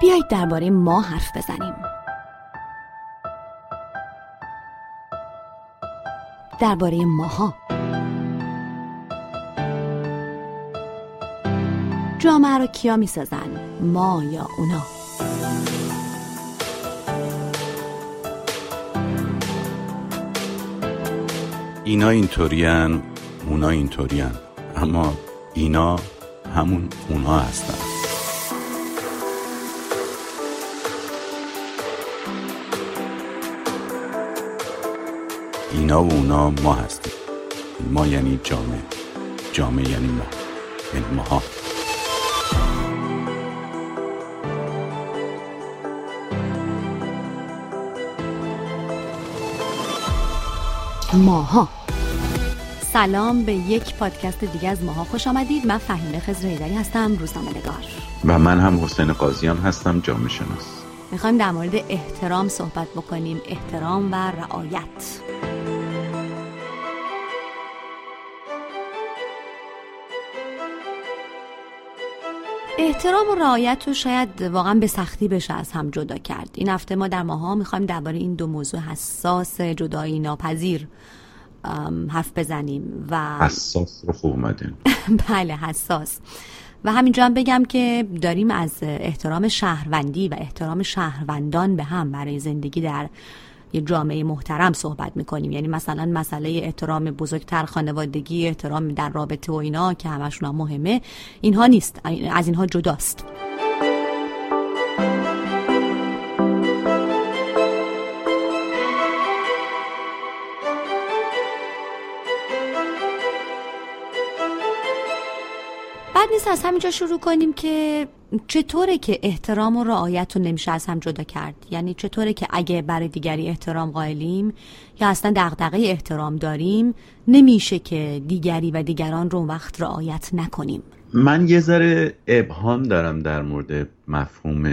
بیایید درباره ما حرف بزنیم. درباره ماها. جامعه رو کیا می‌سازن ما یا اونا؟ اینا اینطورین اونا اینطورین اما اینا همون اونا هستن. اینا و اونا ما هستیم. ما یعنی جامعه. جامعه یعنی ما. یعنی ماها. ماها. سلام به یک پادکست دیگه از ماها. خوش آمدید. من فهیمه خزر هستم روزنامه نگار و من هم حسین قاضیان هستم جامعه شناس. می‌خوایم در مورد احترام صحبت بکنیم. احترام و رعایت. احترام و رعایت رو شاید واقعا به سختی بشه از هم جدا کرد. این هفته ما در ماها می‌خوایم درباره این دو موضوع حساس جدایی ناپذیر حرف بزنیم و حساس رو خوب اومدیم بله حساس. و همینجا هم بگم که داریم از احترام شهروندی و احترام شهروندان به هم برای زندگی در یه جامعه محترم صحبت می‌کنیم. یعنی مثلا مسئله احترام بزرگتر خانوادگی احترام در رابطه و اینا که همشون هم مهمه اینها نیست. از اینها جداست. بعد نیست از همینجا شروع کنیم که چطوره که احترام و رعایت رو نمیشه از هم جدا کرد؟ یعنی چطوره که اگه برای دیگری احترام قائلیم یا اصلا دغدغه احترام داریم نمیشه که دیگری و دیگران رو وقت رعایت نکنیم. من یه ذره ابهام دارم در مورد مفهوم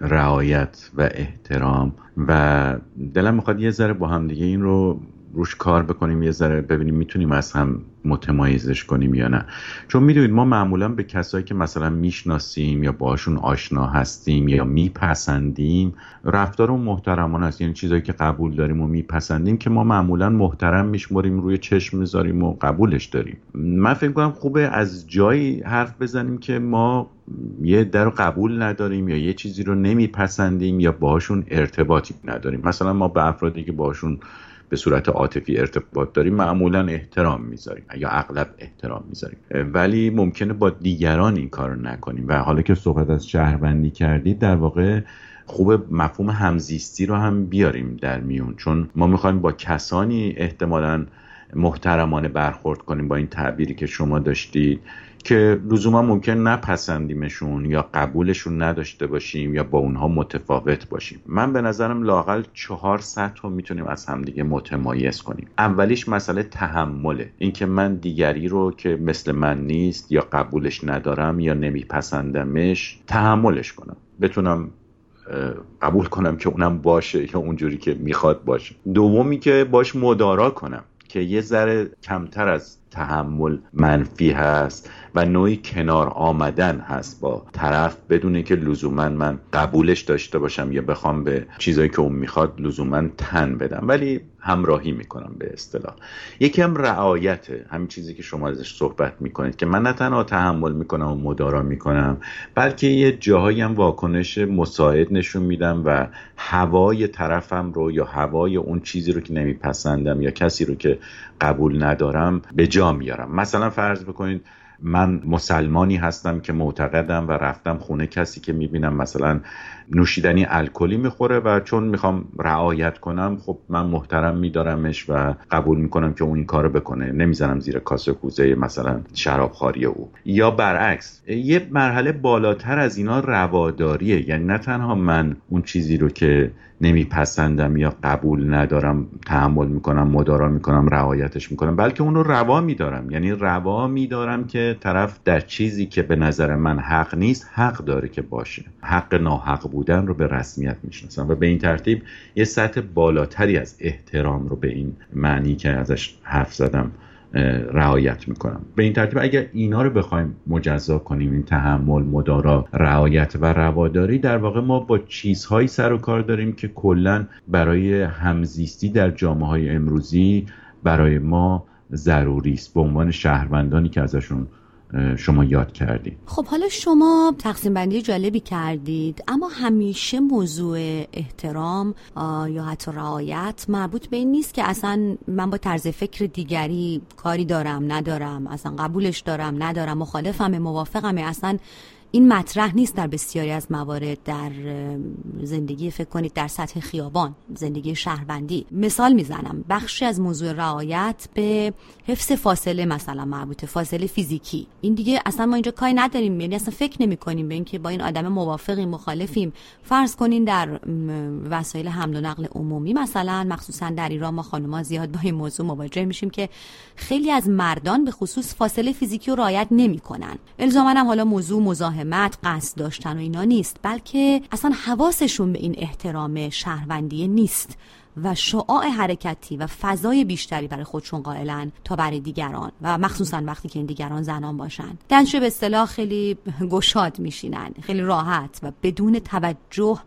رعایت و احترام و دلم می‌خواد یه ذره با هم دیگه این رو روش کار بکنیم یه ذره ببینیم می‌تونیم از هم متمایزش کنیم یا نه. چون می‌دونید ما معمولا به کسایی که مثلا می‌شناسیم یا باشون آشنا هستیم یا میپسندیم رفتار و محترمانه است. یعنی چیزایی که قبول داریم و میپسندیم که ما معمولا محترم میشمریم روی چشم می‌ذاریم و قبولش داریم. من فکر کنم خوبه از جایی حرف بزنیم که ما یه در قبول نداریم یا یه چیزی رو نمیپسندیم یا باشون ارتباطی نداریم. مثلا ما به افرادی که باشون به صورت عاطفی ارتباط داریم معمولا احترام می‌ذاریم یا اغلب احترام می‌ذاریم. ولی ممکنه با دیگران این کار رو نکنیم. و حالا که صحبت از شهروندی کردید در واقع خوب مفهوم همزیستی رو هم بیاریم در میون. چون ما می‌خوایم با کسانی احتمالا محترمانه برخورد کنیم با این تعبیری که شما داشتید. که لزوما ممکن نپسندیمشون یا قبولشون نداشته باشیم یا با اونها متفاوت باشیم. من به نظرم لاقل چهار سطح رو می‌تونیم از همدیگه متمایز کنیم. اولیش مسئله تحمله. اینکه من دیگری رو که مثل من نیست یا قبولش ندارم یا نمیپسندمش تحملش کنم. بتونم قبول کنم که اونم باشه یا اونجوری که می‌خواد باشه. دومی که باش مدارا کنم که یه ذره کمتر از تحمل منفی هست و نوعی کنار آمدن هست با طرف بدون که لزوما من قبولش داشته باشم یا بخوام به چیزایی که اون می‌خواد لزوما تن بدم. ولی همراهی می‌کنم به اصطلاح. یکی هم رعایته همین چیزی که شما ازش صحبت می‌کنید که من نه تنها تحمل می‌کنم و مدارا می‌کنم بلکه یه جاهایی هم واکنش مساعد نشون میدم و هوای طرفم رو یا هوای اون چیزی رو که نمیپسندم یا کسی رو که قبول ندارم به جا میارم. مثلا فرض بکنید من مسلمانی هستم که معتقدم و رفتم خونه کسی که می‌بینم مثلا نوشیدنی الکلی می‌خوره و چون می‌خوام رعایت کنم خب من محترم میدارمش و قبول می‌کنم که اون این کارو بکنه. نمی‌زنم زیر کاسه کوزه مثلا شرابخواری او. یا برعکس یه مرحله بالاتر از اینا رواداریه. یعنی نه تنها من اون چیزی رو که نمیپسندم یا قبول ندارم تحمل می‌کنم مدارا می‌کنم رعایتش می‌کنم بلکه اون رو روا میدارم. یعنی روا میدارم که طرف در چیزی که به نظر من حق نیست حق داره که باشه. حق ناحق بودن رو به رسمیت می‌شناسم و به این ترتیب یه سطح بالاتری از احترام رو به این معنی که ازش حرف زدم رعایت می‌کنم. به این ترتیب اگر اینا رو بخوایم مجزا کنیم این تحمل مدارا رعایت و رواداری در واقع ما با چیزهایی سر و کار داریم که کلا برای همزیستی در جامعه های امروزی برای ما ضروری است. به عنوان شهروندانی که ازشون شما یاد کردید خب حالا شما تقسیم بندی جالبی کردید اما همیشه موضوع احترام یا حتی رعایت مربوط به این نیست که اصلا من با طرز فکر دیگری کاری دارم ندارم اصلا قبولش دارم ندارم مخالفم موافقم اصلا این مطرح نیست در بسیاری از موارد در زندگی فکر کنید در سطح خیابان زندگی شهروندی. مثال می‌زنم بخشی از موضوع رعایت به حفظ فاصله مثلا مربوطه فاصله فیزیکی. این دیگه اصلا ما اینجا کاری نداریم یعنی اصلا فکر نمی کنیم به اینکه با این آدم موافقیم مخالفیم. فرض کنین در وسایل حمل و نقل عمومی مثلا مخصوصا در ایران ما خانم‌ها زیاد با این موضوع مواجه میشیم که خیلی از مردان به خصوص فاصله فیزیکی رو رعایت نمی‌کنن. الزاما هم حالا موضوع مزاحم مزاحمت قصد داشتن و اینا نیست بلکه اصلا حواسشون به این احترام شهروندی نیست. و شعاع حرکتی و فضای بیشتری برای خودشون قائلن تا برای دیگران. و مخصوصا وقتی که این دیگران زنان باشن. دنچه به اصطلاح خیلی گشاد میشینن. خیلی راحت و بدون توجه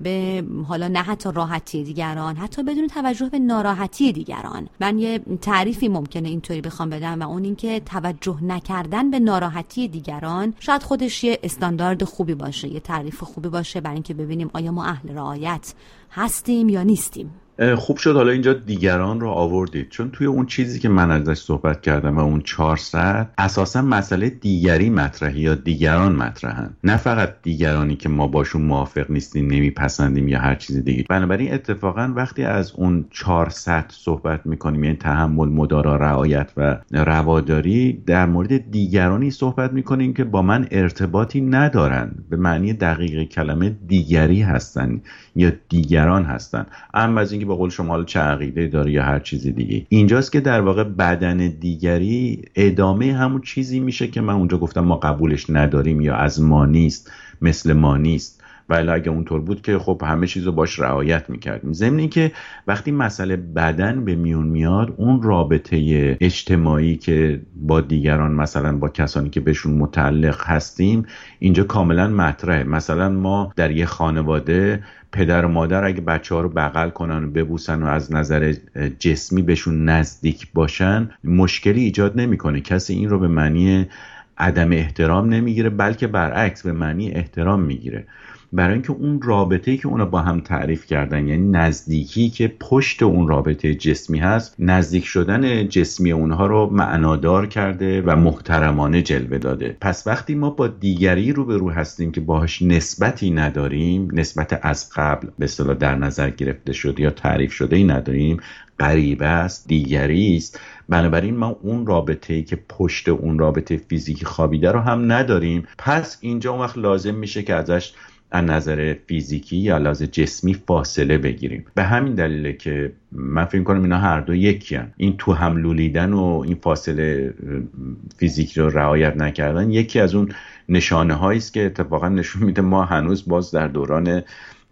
به حالا نه حتی راحتی دیگران حتی بدون توجه به ناراحتی دیگران. من یه تعریفی ممکنه اینطوری بخوام بدم و اون اینکه توجه نکردن به ناراحتی دیگران شاید خودش یه استاندارد خوبی باشه یه تعریف خوبی باشه برای اینکه ببینیم آیا ما اهل رعایت هستیم یا نیستیم. خوب شد. حالا اینجا دیگران رو آوردید. چون توی اون چیزی که من ازش صحبت کردم و اون 400 اساسا مسئله دیگری مطرحی یا دیگران مطرحن. نه فقط دیگرانی که ما باشون موافق نیستیم نمیپسندیم یا هر چیز دیگه. بنابراین اتفاقا وقتی از اون 400 صحبت می‌کنیم یعنی تحمل مدارا رعایت و رواداری در مورد دیگرانی صحبت می‌کنیم که با من ارتباطی ندارن. به معنی دقیق کلمه دیگری هستن یا دیگران هستن. اما از اینکه به قول شما حالا چه عقیده داره یا هر چیزی دیگه. اینجاست که در واقع بدن دیگری ادامه همون چیزی میشه که من اونجا گفتم ما قبولش نداریم یا از ما نیست مثل ما نیست. ولی اگه اونطور بود که خب همه چیز رو باش رعایت می‌کردیم. ضمن که وقتی مسئله بدن به میون میاد اون رابطه اجتماعی که با دیگران مثلا با کسانی که بهشون متعلق هستیم اینجا کاملا مطرحه. مثلا ما در یه خانواده پدر و مادر اگه بچه ها رو بغل کنن و ببوسن و از نظر جسمی بهشون نزدیک باشن مشکلی ایجاد نمی‌کنه. کسی این رو به معنی عدم احترام نمی‌گیره بلکه برعکس به معنی احترام می‌گیره. برای اینکه اون رابطه که اونا با هم تعریف کردن یعنی نزدیکی که پشت اون رابطه جسمی هست نزدیک شدن جسمی اونها رو معنادار کرده و محترمانه جلوه داده. پس وقتی ما با دیگری روبرو هستیم که باهاش نسبتی نداریم نسبت از قبل به اصطلاح در نظر گرفته شده یا تعریف شده ای نداریم غریبه است دیگری است. بنابراین ما اون رابطه ای که پشت اون رابطه فیزیکی خوابیده رو هم نداریم. پس اینجا اون وقت لازم میشه که ازش از نظر فیزیکی یا لحاظ جسمی فاصله بگیریم. به همین دلیله که من فکر کنم اینا هر دو یکی این تو هم لولیدن و این فاصله فیزیکی رو رعایت نکردن یکی از اون نشانه هایی است که اتفاقا نشون میده ما هنوز باز در دوران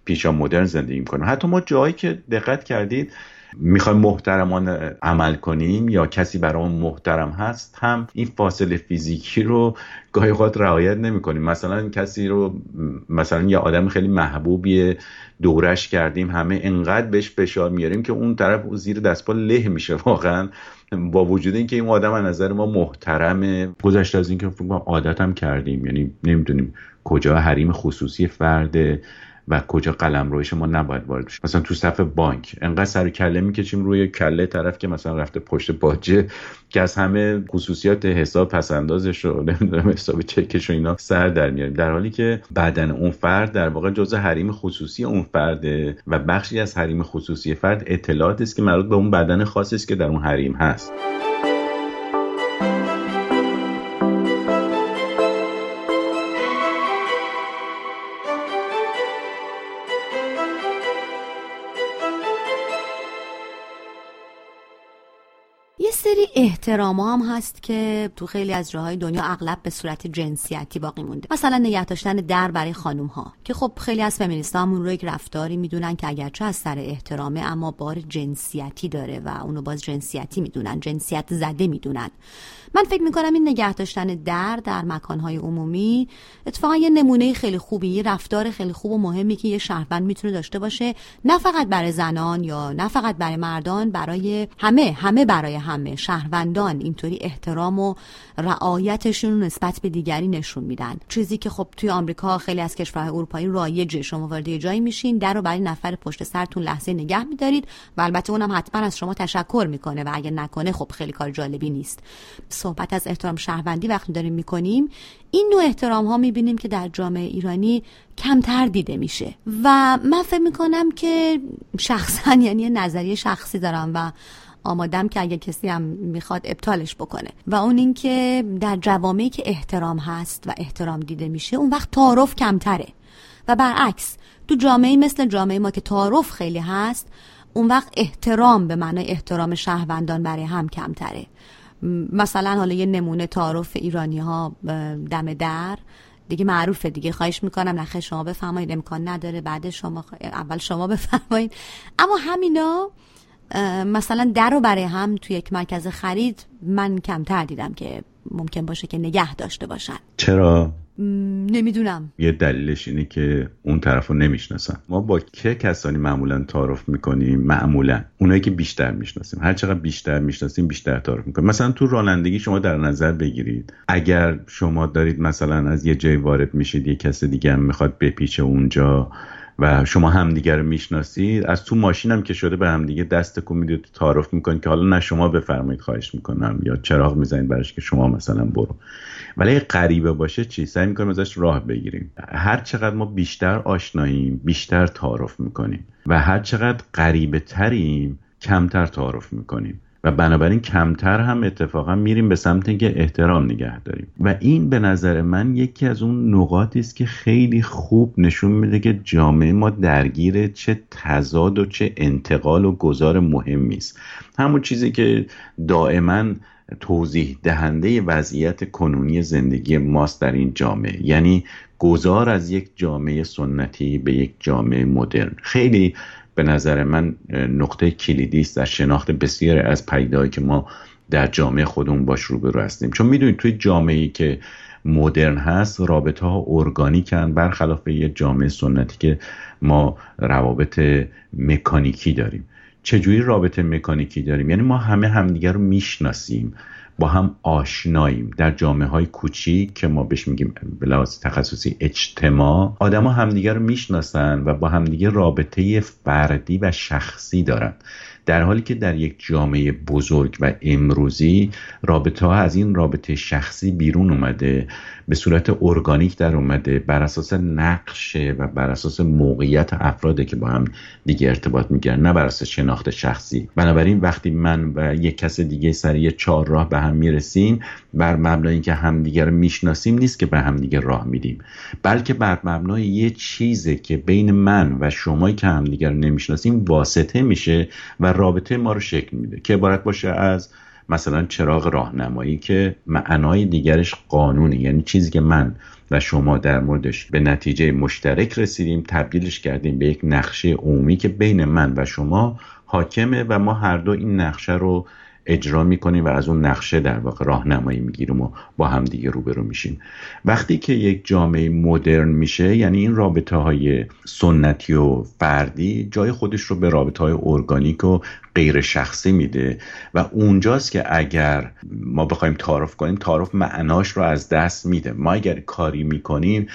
پیشا مدرن زندگی می‌کنیم. حتی ما جایی که دقت کردید می‌خوایم محترمانه عمل کنیم یا کسی برامون محترم هست هم این فاصله فیزیکی رو گاهی اوقات رعایت نمی‌کنیم. مثلا کسی رو مثلا یه آدم خیلی محبوبیه دورش کردیم همه انقدر بهش فشار میاریم که اون طرف زیر دستپا له میشه واقعا. با وجود اینکه این آدم از نظر ما محترمه. گذشته از اینکه فکر عادت کردیم یعنی نمی‌دونیم کجا حریم خصوصی فرده. و کجا قلم روی شما نباید وارد بشه. مثلا تو صف بانک انقدر سر کله می‌کشیم روی کله طرف که مثلا رفته پشت باجه که از همه خصوصیات حساب پسندازش رو نمی‌دونم حساب چکش و اینا سر در میاریم. در حالی که بدن اون فرد در واقع جزء حریم خصوصی اون فرده و بخشی از حریم خصوصی فرد اطلاعاتی است که مربوط به اون بدن خاصی است که در اون حریم هست. سری احترام هم هست که تو خیلی از جاهای دنیا اغلب به صورت جنسیتی باقی مونده. مثلا نگه داشتن در برای خانم ها که خب خیلی از فمینیست همون رو یک رفتاری می‌دونن که اگرچه از سر احترامه اما بار جنسیتی داره و اونو باز جنسیتی می‌دونن جنسیت زده می‌دونن. من فکر می‌کنم این نگه داشتن در در مکانهای عمومی اتفاقا یه نمونه خیلی خوبی یه رفتار خیلی خوب و مهمی که یه شهروند می‌تونه داشته باشه نه فقط برای زنان یا نه فقط برای مردان برای همه همه برای همه شهروندان اینطوری احترام و رعایتشون نسبت به دیگری نشون میدن. چیزی که خب توی آمریکا خیلی از کشورهای اروپایی رایجه شما وارد جایی میشین در رو برای نفر پشت سرتون لحظه نگه میدارید. و البته اونم حتما از شما تشکر می‌کنه و اگه نکنه خب خیلی کار جالبی نیست. صحبت از احترام شهروندی وقتی داریم می‌کنیم این نوع احترام ها می‌بینیم که در جامعه ایرانی کمتر دیده میشه. و من فکر می‌کنم که شخصا یعنی نظریه شخصی دارم و آمادم که اگه کسی هم می‌خواد ابطالش بکنه. و اون اینکه در جوامعی که احترام هست و احترام دیده میشه اون وقت تعارف کمتره. و برعکس تو جامعه مثل جامعه ما که تعارف خیلی هست اون وقت احترام به معنای احترام شهروندان برای هم کمتره. مثلا حالا یه نمونه تعارف ایرانی ها دم در. دیگه معروفه دیگه خواهش می‌کنم نخه شما بفرمایید امکان نداره بعد شما اول شما بفرمایید. اما همینا مثلا در رو برای هم توی یک مرکز خرید من کمتر دیدم که ممکن باشه که نگه داشته باشن. چرا؟ نمی‌دونم. یه دلیلش اینه که اون طرف رو نمی‌شناسن ما با که کسانی معمولا تعارف می‌کنیم؟ معمولا. اونایی که بیشتر می‌شناسیم. هر چقدر بیشتر می‌شناسیم بیشتر تعارف می‌کنیم. مثلا تو رانندگی شما در نظر بگیرید. اگر شما دارید مثلا از یه جای وارد میشید یه کس دیگه هم می‌خواد بپیچه اونجا و شما همدیگه رو می‌شناسید. از تو ماشین هم که شده به دست کو می‌دید تعارف می‌کنید که حالا نه شما بفرمایید خواهش می‌کنم یا چراغ می‌زنید براش که شما مثلا برو. ولی غریبه باشه چی؟ سعی می‌کنیم ازش راه بگیریم. هر چقدر ما بیشتر آشناییم بیشتر تعارف می‌کنیم. و هر چقدر غریبه تریم کمتر تعارف می‌کنیم. و بنابراین کمتر هم اتفاقا میریم به سمت اینکه احترام نگه داریم. و این به نظر من یکی از اون نقاطی است که خیلی خوب نشون میده که جامعه ما درگیر چه تضاد و چه انتقال و گذار مهمی است. همون چیزی که دائما توضیح دهنده وضعیت کنونی زندگی ماست در این جامعه. یعنی گذار از یک جامعه سنتی به یک جامعه مدرن. خیلی به نظر من نقطه کلیدی است در شناخت بسیاری از پیدایی که ما در جامعه خودمون باش روبرو هستیم. چون می‌دونید توی جامعه که مدرن هست رابطه ها ارگانیکن برخلاف یه جامعه سنتی که ما روابط مکانیکی داریم. چجوری رابطه مکانیکی داریم؟ یعنی ما همه همدیگر رو می‌شناسیم با هم آشناییم. در جامعه های کوچیک که ما بهش میگیم به تخصصی اجتماع آدما همدیگر رو می‌شناسن و با همدیگه رابطه فردی و شخصی دارن. در حالی که در یک جامعه بزرگ و امروزی رابطه ها از این رابطه شخصی بیرون اومده به صورت ارگانیک در اومده بر اساس نقشه و بر اساس موقعیت افراده که با هم دیگه ارتباط می‌گیرن نه بر اساس شناخت شخصی. بنابراین وقتی من و یک کس دیگه سر یه چهار راه به هم می‌رسیم بر مبنای اینکه همدیگه رو می‌شناسیم نیست که به همدیگه راه میدیم. بلکه بر مبنای یه چیزه که بین من و شمایی که همدیگه رو نمی‌شناسیم واسطه میشه و رابطه ما رو شکل میده. که عبارت باشه از مثلا چراغ راهنمایی که معنای دیگرش قانونه. یعنی چیزی که من و شما در موردش به نتیجه مشترک رسیدیم تبدیلش کردیم به یک نقشه عمومی که بین من و شما حاکمه و ما هر دو این نقشه رو اجرا می‌کنیم و از اون نقشه در واقع راهنمایی می‌گیریم و با هم دیگه روبرو میشیم. وقتی که یک جامعه مدرن میشه یعنی این رابطه های سنتی و فردی جای خودش رو به رابطه های ارگانیک و غیر شخصی میده و اونجاست که اگر ما بخوایم تعارف کنیم تعارف معناش رو از دست میده. ما اگر کاری می‌کنیم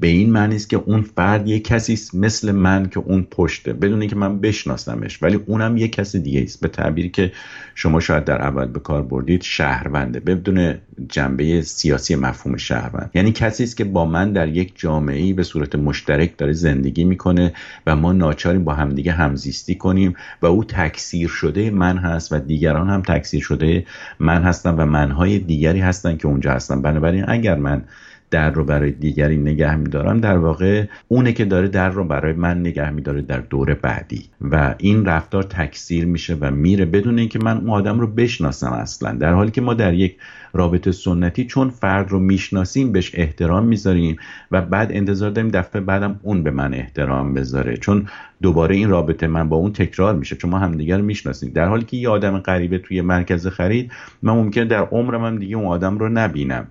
به این معنی است که اون فرد یک کسی مثل من که اون پشته. بدون اینکه من بشناسمش ولی اونم یک کس دیگه است. به تعبیری که شما شاید در اول به کار بردید شهرونده. بدون جنبه سیاسی مفهوم شهروند. یعنی کسی است که با من در یک جامعه به صورت مشترک داره زندگی می‌کنه و ما ناچاریم با همدیگه همزیستی کنیم و او تکثیر شده من هست و دیگران هم تکثیر شده من هستم و منهای دیگری هستن که اونجا هستن. بنابراین اگر من در رو برای دیگری نگه میدارم. در واقع اونه که داره در رو برای من نگه میداره در دور بعدی. و این رفتار تکثیر میشه و میره بدون اینکه من اون آدم رو بشناسم اصلا. در حالی که ما در یک رابطه سنتی چون فرد رو می‌شناسیم بهش احترام می‌ذاریم و بعد انتظار داریم دفعه بعدم اون به من احترام بذاره. چون دوباره این رابطه من با اون تکرار میشه. چون ما همدیگر رو می‌شناسیم. در حالی که یه آدم غریبه توی مرکز خرید من ممکنه در عمرم هم دیگه اون آدم رو نبینم.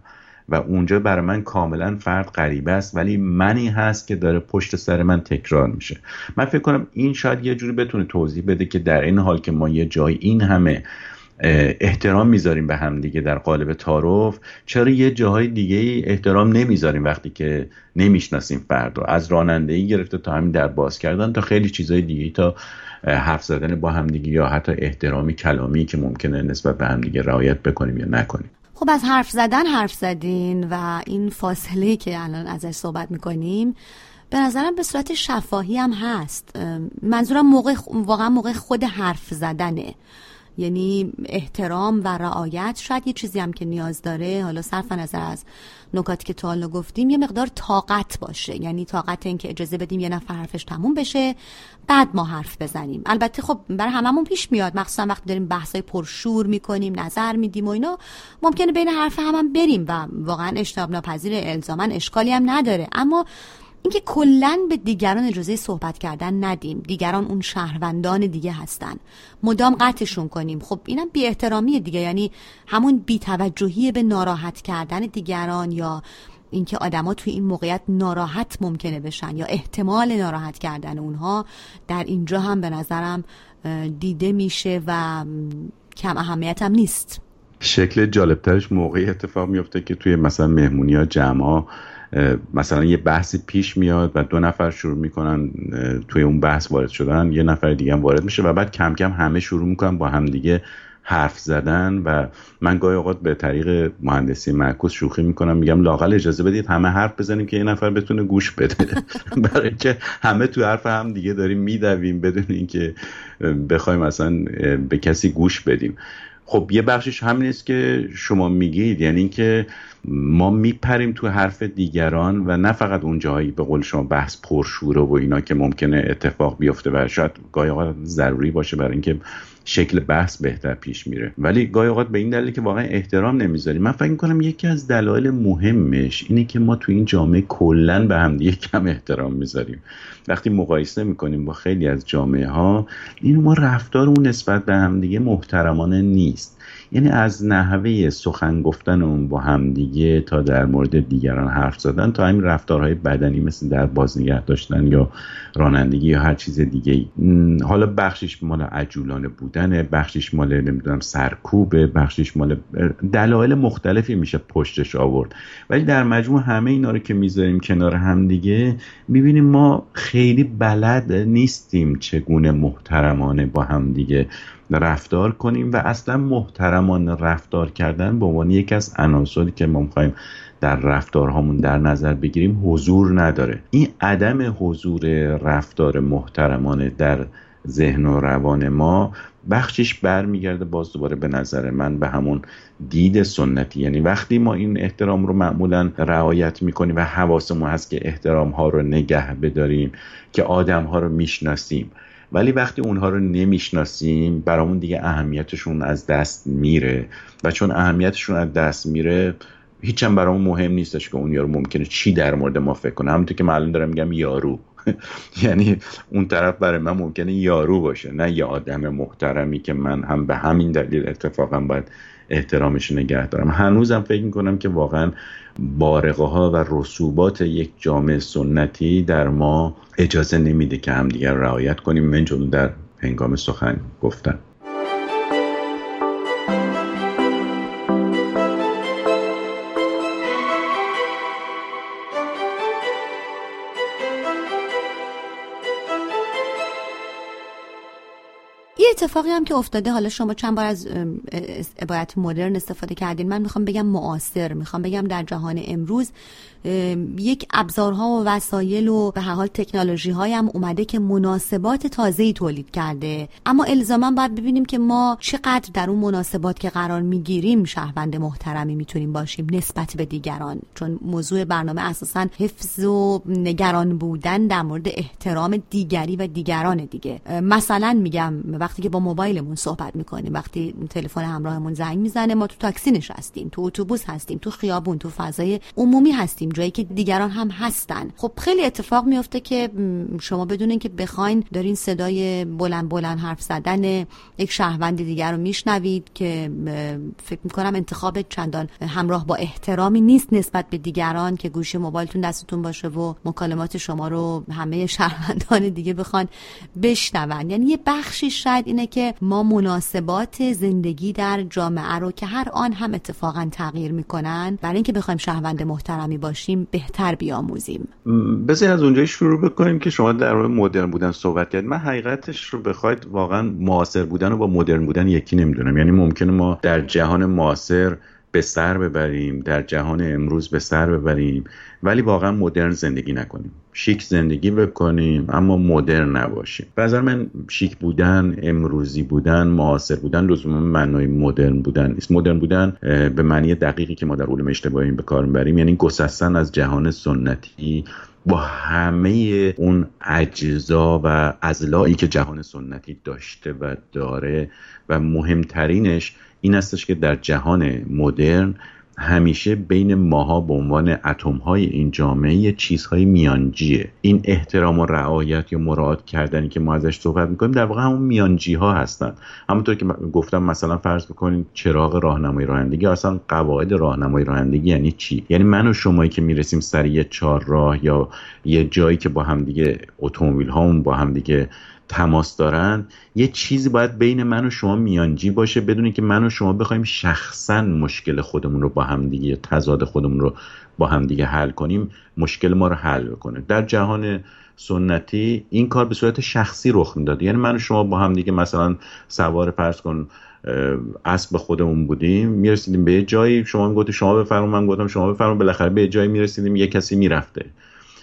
و اونجا برای من کاملا فرد غریبه است ولی منی هست که داره پشت سر من تکرار میشه. من فکر کنم این شاید یه جوری بتونه توضیح بده که در این حال که ما یه جای این همه احترام می‌ذاریم به هم دیگه در قالب تعارف چرا یه جاهای دیگه احترام نمی‌ذاریم وقتی که نمی‌شناسیم فرد رو؟ از رانندگی گرفته تا همین در باز کردن تا خیلی چیزهای دیگه تا حرف زدن با همدیگه یا حتی احترامی کلامی که ممکنه نسبت به همدیگه رعایت بکنیم یا نکنیم. خب از حرف زدن حرف زدین و این فاصله که الان ازش صحبت می‌کنیم به نظرم به صورت شفاهی هم هست. منظورم موقع واقعا موقع خود حرف زدنه. یعنی احترام و رعایت شاید یه چیزی هم که نیاز داره. حالا صرف نظر از نکاتی که تا حالا گفتیم یه مقدار طاقت باشه. یعنی طاقت این که اجازه بدیم یه نفر حرفش تموم بشه بعد ما حرف بزنیم. البته خب برای هممون پیش میاد. مخصوصا وقتی داریم بحثای پرشور می‌کنیم نظر میدیم و اینا ممکنه بین حرف هم, هم بریم و واقعا اجتناب ناپذیر الزاما اشکالی هم نداره. اما اینکه کلا به دیگران اجازه صحبت کردن ندیم. دیگران اون شهروندان دیگه هستن. مدام قطعشون کنیم. خب اینم بی احترامی دیگه. یعنی همون بیتوجهی به ناراحت کردن دیگران یا اینکه آدما توی این موقعیت ناراحت ممکنه بشن یا احتمال ناراحت کردن اونها در اینجا هم به نظرم دیده میشه و کم اهمیت هم نیست. شکل جالبترش موقعی اتفاق میفته که توی مثلا مهمونی ها جمع مثلا یه بحثی پیش میاد و دو نفر شروع می‌کنن توی اون بحث وارد شدن یه نفر دیگه هم وارد میشه و بعد کم کم همه شروع می‌کنن با همدیگه حرف زدن و من گاهی اوقات به طریق مهندسی معکوس شوخی می‌کنم میگم لاقل اجازه بدید همه حرف بزنیم که یه نفر بتونه گوش بده. برای که همه تو حرف هم دیگه داریم میدویم بدون اینکه بخوایم اصلا به کسی گوش بدیم. خب یه بخشش همین است که شما میگید یعنی اینکه ما میپریم تو حرف دیگران و نه فقط اون جایی به قول شما بحث پرشوره و اینا که ممکنه اتفاق بیفته و شاید گاهی ضروری باشه برای اینکه شکل بحث بهتر پیش میره. ولی گاهی اوقات به این دلیل که واقعا احترام نمی‌ذاریم. من فکر کنم یکی از دلایل مهمش اینه که ما تو این جامعه کلا به همدیگه کم احترام می‌ذاریم. وقتی مقایسه می‌کنیم با خیلی از جامعه ها این ما رفتارمون نسبت به همدیگه محترمانه نیست. یعنی از نحوه سخن گفتن اون با همدیگه تا در مورد دیگران حرف زدن تا همین رفتارهای بدنی مثل در باز نگه داشتن یا رانندگی یا هر چیز دیگه حالا بخشش مال عجولانه بودنه بخشش مال نمی‌دونم سرکوبه بخشش مال دلایل مختلفی میشه پشتش آورد. ولی در مجموع همه اینا رو که می‌ذاریم کنار همدیگه می‌بینیم ما خیلی بلد نیستیم چگونه محترمانه با همدیگه رفتار کنیم و اصلا محترمان رفتار کردن به عنوان یکی از عناصری که ما می‌خوایم در رفتارهامون در نظر بگیریم حضور نداره. این عدم حضور رفتار محترمانه در ذهن و روان ما بخشش برمیگرده باز دوباره به نظر من به همون دید سنتی. یعنی وقتی ما این احترام رو معمولا رعایت می‌کنیم و حواسمون هست که احترام ها رو نگه بداریم که آدم ها رو می‌شناسیم ولی وقتی اونها رو نمی‌شناسیم برامون دیگه اهمیتشون از دست میره. و چون اهمیتشون از دست میره هیچم برامون مهم نیستش که اون یارو ممکنه چی در مورد ما فکر کنه. همونطور که معلوم دارم میگم یارو. یعنی اون طرف برای من ممکنه یارو باشه نه یه آدم محترمی که من هم به همین دلیل اتفاقا باید احترامش نگه دارم. هنوزم فکر می‌کنم که واقعا بارقه ها و رسوبات یک جامعه سنتی در ما اجازه نمیده که همدیگر رعایت کنیم. من در هنگام سخن گفتن اتفاقی هم که افتاده حالا شما چند بار از عبارت مدرن استفاده کردین. من می‌خوام بگم معاصر می‌خوام بگم در جهان امروز یک ابزارها و وسایل و به هر حال تکنولوژی های هم اومده که مناسبات تازه تولید کرده. اما الزاما باید ببینیم که ما چقدر در اون مناسبات که قرار می‌گیریم شهروند محترمی می‌تونیم باشیم نسبت به دیگران. چون موضوع برنامه اساسا حفظ و نگران بودن در مورد احترام دیگری و دیگران دیگه. مثلا میگم وقتی که با موبایلمون صحبت می‌کنیم وقتی تلفن همراهمون زنگ می‌زنه ما تو تاکسی نشستیم تو اتوبوس هستیم تو خیابون تو فضای عمومی هستیم جایی که دیگران هم هستن. خب خیلی اتفاق میفته که شما بدونین که بخواین دارین صدای بلند بلند حرف زدن یک شهروند دیگر رو میشنوید که فکر می‌کنم انتخاب چندان همراه با احترامی نیست نسبت به دیگران که گوشی موبایلتون دستتون باشه و مکالمات شما رو همه شهروندان دیگه بخوان بشنون. یعنی یه بخشی شاید اینه که ما مناسبات زندگی در جامعه رو که هر آن هم اتفاقا تغییر می‌کنن برای اینکه بخوایم شهروند محترمی باشیم بهتر بیاموزیم. بذار از اونجایی شروع بکنیم که شما در مورد مدرن بودن صحبت کردید. من حقیقتش رو بخواید واقعا معاصر بودن و با مدرن بودن یکی نمی‌دونم. یعنی ممکنه ما در جهان معاصر به سر ببریم در جهان امروز به سر ببریم ولی واقعا مدرن زندگی نکنیم. شیک زندگی بکنیم اما مدرن نباشیم. به من شیک بودن امروزی بودن معاصر بودن لزوما معنای مدرن بودن نیست. مدرن بودن به معنی دقیقی که ما در علوم اجتماعی به کار می‌بریم یعنی گسستن از جهان سنتی. با همه اون اجزا و ازلایی که جهان سنتی داشته و داره و مهمترینش این استش که در جهان مدرن همیشه بین ماها به عنوان اتم های این جامعه یه چیزهای میانجیه. این احترام و رعایت یا مراعات کردنی که ما ازش صحبت می‌کنیم در واقع همون میانجی ها هستن. همونطور که گفتم مثلا فرض بکنید چراغ راهنمایی رانندگی اصلا قواعد راهنمایی رانندگی یعنی چی؟ یعنی من و شمایی که می‌رسیم سر یه چهار راه یا یه جایی که با همدیگه اتومبیل هامون با همدیگه تماس دارن یه چیزی باید بین من و شما میانجی باشه بدونی که من و شما بخوایم شخصا مشکل خودمون رو با همدیگه تضاد خودمون رو با همدیگه حل کنیم مشکل ما رو حل بکنه. در جهان سنتی این کار به صورت شخصی رخ می‌داد. یعنی من و شما با هم دیگه مثلا سوار پرس کن اسب خودمون بودیم می‌رسیدیم به جایی شما می‌گفتی شما بفرمون من گفتم شما بفرمون بالاخره به جایی می‌رسیدیم یه کسی می‌رفته.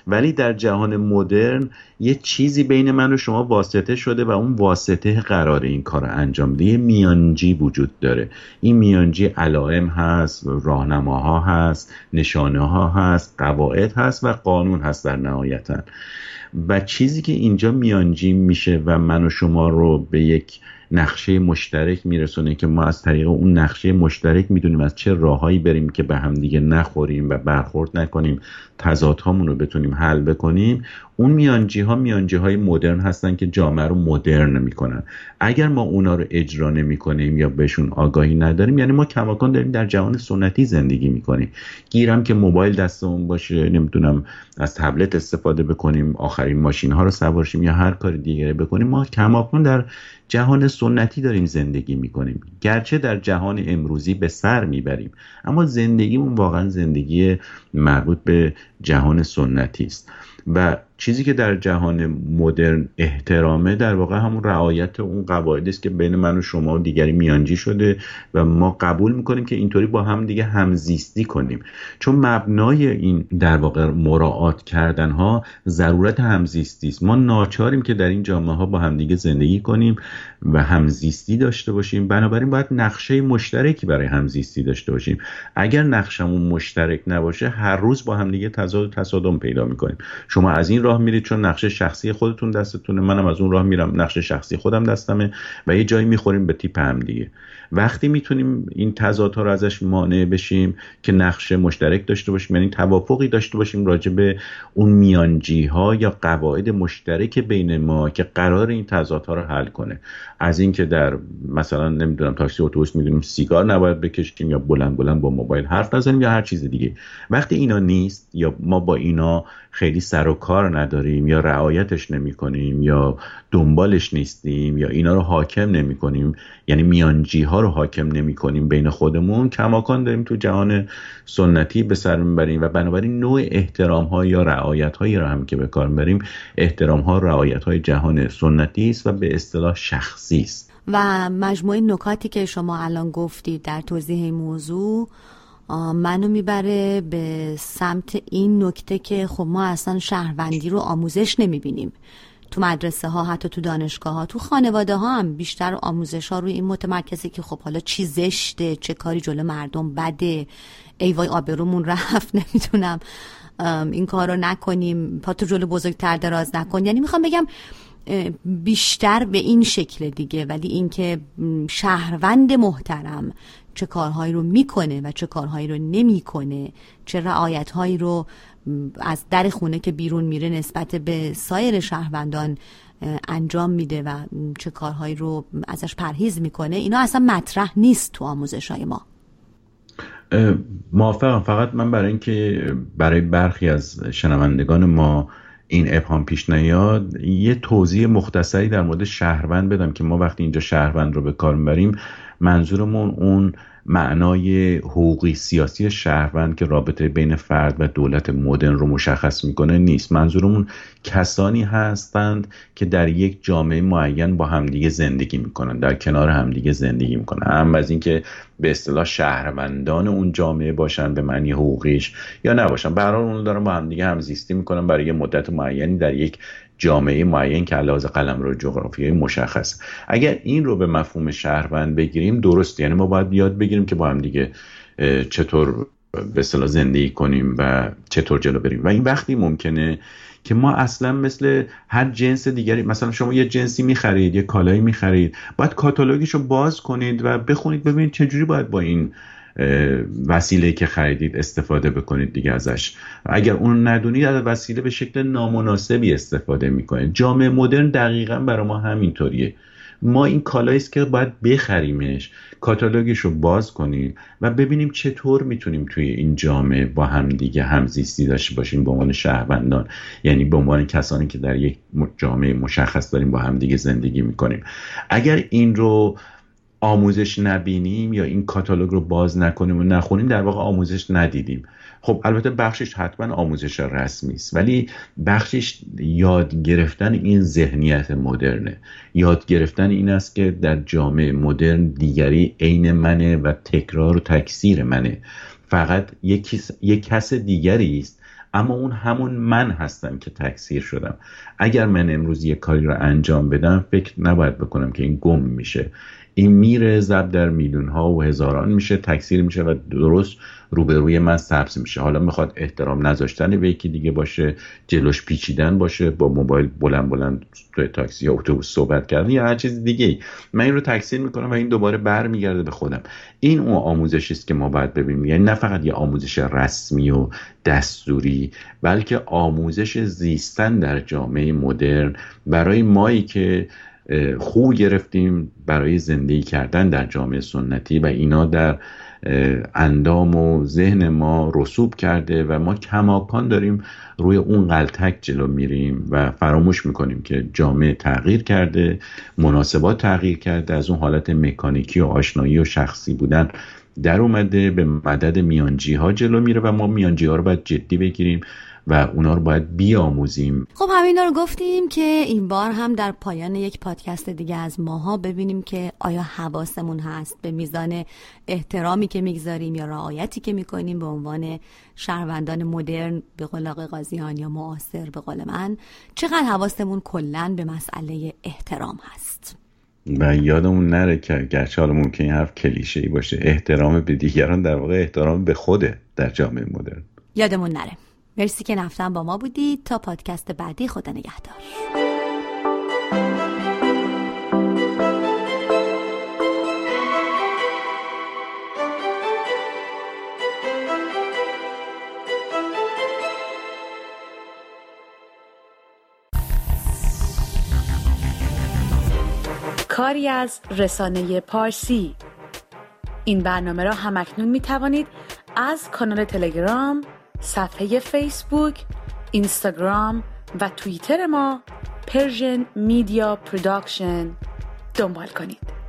ولی در جهان مدرن یه چیزی بین من و شما واسطه شده و اون واسطه قرار این کار انجام بده یه میانجی وجود داره. این میانجی علائم هست راهنماها هست نشانه ها هست قواعد هست و قانون هست در نهایتا. و چیزی که اینجا میانجی میشه و من و شما رو به یک نقشه مشترک میرسونه که ما از طریق اون نقشه مشترک می‌دونیم از چه راههایی بریم که به هم دیگه نخوریم و برخورد نکنیم تضادهامون رو بتونیم حل بکنیم. اون میانجی ها میانجی های مدرن هستن که جامعه رو مدرن می‌کنن. اگر ما اونا رو اجرا نمی کنیم یا بهشون آگاهی نداریم یعنی ما کماکان داریم در جهان سنتی زندگی می‌کنیم. گیرم که موبایل دستمون باشه نمی‌دونم از تبلت استفاده بکنیم آخرین ماشین ها رو سوارشیم یا هر کار دیگری بکنیم. ما کماکان در جهان سنتی داریم زندگی می‌کنیم. گرچه در جهان امروزی به سر می‌بریم اما زندگیمون واقعا زندگی مربوط به جهان سنتی است. و چیزی که در جهان مدرن احترامه در واقع همون رعایت اون قواعدی است که بین من و شما و دیگری میانجی شده و ما قبول می‌کنیم که اینطوری با هم دیگه همزیستی کنیم. چون مبنای این در واقع مراعات کردن ها ضرورت همزیستی است. ما ناچاریم که در این جامعه ها با همدیگه زندگی کنیم و همزیستی داشته باشیم. بنابراین باید نقشه مشترکی برای همزیستی داشته باشیم. اگر نقشمون مشترک نباشه هر روز با همدیگه تضاد و تصادم پیدا می‌کنیم. شما از این راه میرید چون نقشه شخصی خودتون دستتونه. منم از اون راه میرم. نقشه شخصی خودم دستمه و یه جایی می‌خوریم به تیپ هم دیگه. وقتی می‌تونیم این تضادها رو ازش مانع بشیم که نقشه مشترک داشته باشیم یعنی توافقی داشته باشیم راجع به اون میانجی ها یا قواعد مشترک بین ما که قرار این تضادها رو حل کنه. از اینکه در مثلا نمی‌دونم تاکسی اتوبوس می‌دونیم سیگار نباید بکشیم یا بلند بلند با موبایل حرف نزنیم یا هر چیز دیگه. وقتی اینا نیست یا ما با اینا خیلی سر و کار نداریم یا رعایتش نمی کنیم یا دنبالش نیستیم یا اینا رو حاکم نمی کنیم یعنی میانجی ها رو حاکم نمی کنیم بین خودمون. کماکان داریم تو جهان سنتی به سر می‌بریم و بنابراین نوع احترام ها یا رعایت هایی رو هم که به کار می‌بریم احترام ها رعایت های جهان سنتی است و به اصطلاح شخصی است. و مجموعه نکاتی که شما الان گفتید در توضیح این موضوع منو می‌بره به سمت این نکته که خب ما اصلا شهروندی رو آموزش نمی‌بینیم. تو مدرسه ها حتی تو دانشگاه ها تو خانواده ها هم بیشتر آموزش ها روی این متمرکزه که خب حالا چی زشته چه کاری جلو مردم بده. ای وای آبرومون رفت نمی‌تونم این کار رو نکنیم. پا تو جلو بزرگتر دراز نکن. یعنی می‌خوام بگم بیشتر به این شکل دیگه. ولی اینکه شهروند محترم چه کارهایی رو می‌کنه و چه کارهایی رو نمی‌کنه چه رعایتهایی رو از در خونه که بیرون میره نسبت به سایر شهروندان انجام میده و چه کارهایی رو ازش پرهیز می‌کنه اینا اصلا مطرح نیست تو آموزش های ما موافقم. فقط من برای اینکه برای برخی از شنوندگان ما این ابهام پیش نیاد یه توضیح مختصری در مورد شهروند بدم که ما وقتی اینجا شهروند رو به کار می‌بریم منظورمون اون معنای حقوقی سیاسی شهروند که رابطه بین فرد و دولت مدرن رو مشخص می‌کنه نیست. منظورمون کسانی هستند که در یک جامعه معین با همدیگه زندگی می‌کنن در کنار همدیگه زندگی می‌کنن. هم از اینکه به اصطلاح شهروندان اون جامعه باشن به معنی حقوقیش یا نباشن. هر اون دارن با همدیگه همزیستی می‌کنن برای یه مدت معینی در یک جامعه معین که علاوه قلم رو جغرافیایی مشخص. اگر این رو به مفهوم شهروند بگیریم درست یعنی ما باید یاد بگیریم که با هم دیگه چطور به صلاح زندگی کنیم و چطور جلو بریم. و این وقتی ممکنه که ما اصلا مثل هر جنس دیگری مثلا شما یه جنسی می‌خرید یه کالایی می‌خرید باید کاتالوگش رو باز کنید و بخونید ببینید چجوری باید با این وسیله که خریدید استفاده بکنید دیگه ازش. اگر اون ندونید از وسیله به شکل نامناسبی استفاده می‌کنید. جامعه مدرن دقیقا برای ما همینطوریه. ما این کالایی که باید بخریمش. کاتالوگش رو باز کنیم و ببینیم چطور می‌تونیم توی این جامعه با هم دیگه همزیستی داشته باشیم به عنوان شهروندان. یعنی به عنوان کسانی که در یک جامعه مشخص داریم با هم دیگه زندگی می‌کنیم. اگر این رو آموزش نبینیم یا این کاتالوگ رو باز نکنیم و نخونیم در واقع آموزش ندیدیم. خب البته بخشش حتما آموزش رسمی است ولی بخشش یاد گرفتن این ذهنیت مدرنه. یاد گرفتن این است که در جامعه مدرن دیگری عین منه و تکرار و تکثیر منه. فقط یک, یک کس دیگری است اما اون همون من هستم که تکثیر شدم. اگر من امروز یک کاری رو انجام بدم فکر نباید بکنم که این گم میشه. این میره زب در میلیون ها و هزاران میشه تکثیر میشه و درست روبروی من سبز میشه. حالا می‌خواد احترام نذاشتن به یکی دیگه باشه جلوش پیچیدن باشه با موبایل بلند بلند توی تاکسی یا اتوبوس صحبت کردن یا هر چیز دیگه ای من این رو تکثیر می‌کنم و این دوباره برمیگرده به خودم. این اون آموزشی است که ما باید ببینیم. یعنی نه فقط یه آموزش رسمی و دستوری بلکه آموزش زیستن در جامعه مدرن. برای مایی که خو گرفتیم برای زندگی کردن در جامعه سنتی و اینا در اندام و ذهن ما رسوب کرده و ما کماکان داریم روی اون قلتک جلو میریم و فراموش می‌کنیم که جامعه تغییر کرده مناسبات تغییر کرده از اون حالت مکانیکی و آشنایی و شخصی بودن در اومده به مدد میانجی ها جلو میره و ما میانجی ها رو باید جدی بگیریم. و اونا رو باید بیاموزیم. خب همین رو گفتیم که این بار هم در پایان یک پادکست دیگه از ماها ببینیم که آیا حواسمون هست به میزان احترامی که می‌گذاریم یا رعایتی که می‌کنیم به عنوان شهروندان مدرن به قول آقای قاضیان یا معاصر به قول من چقدر حواسمون کلا به مسئله احترام هست؟ و یادمون نره که گرچه حالا ممکن حرف کلیشه ای باشه احترام به دیگران در واقع احترام به خوده در جامعه مدرن. یادمون نره. مرسی که نفتن با ما بودید تا پادکست بعدی خدا نگهدار. کاری از رسانه پارسی. این برنامه را همکنون می توانید از کانال تلگرام صفحه Facebook، Instagram و توییتر ما Persian Media Production دنبال کنید.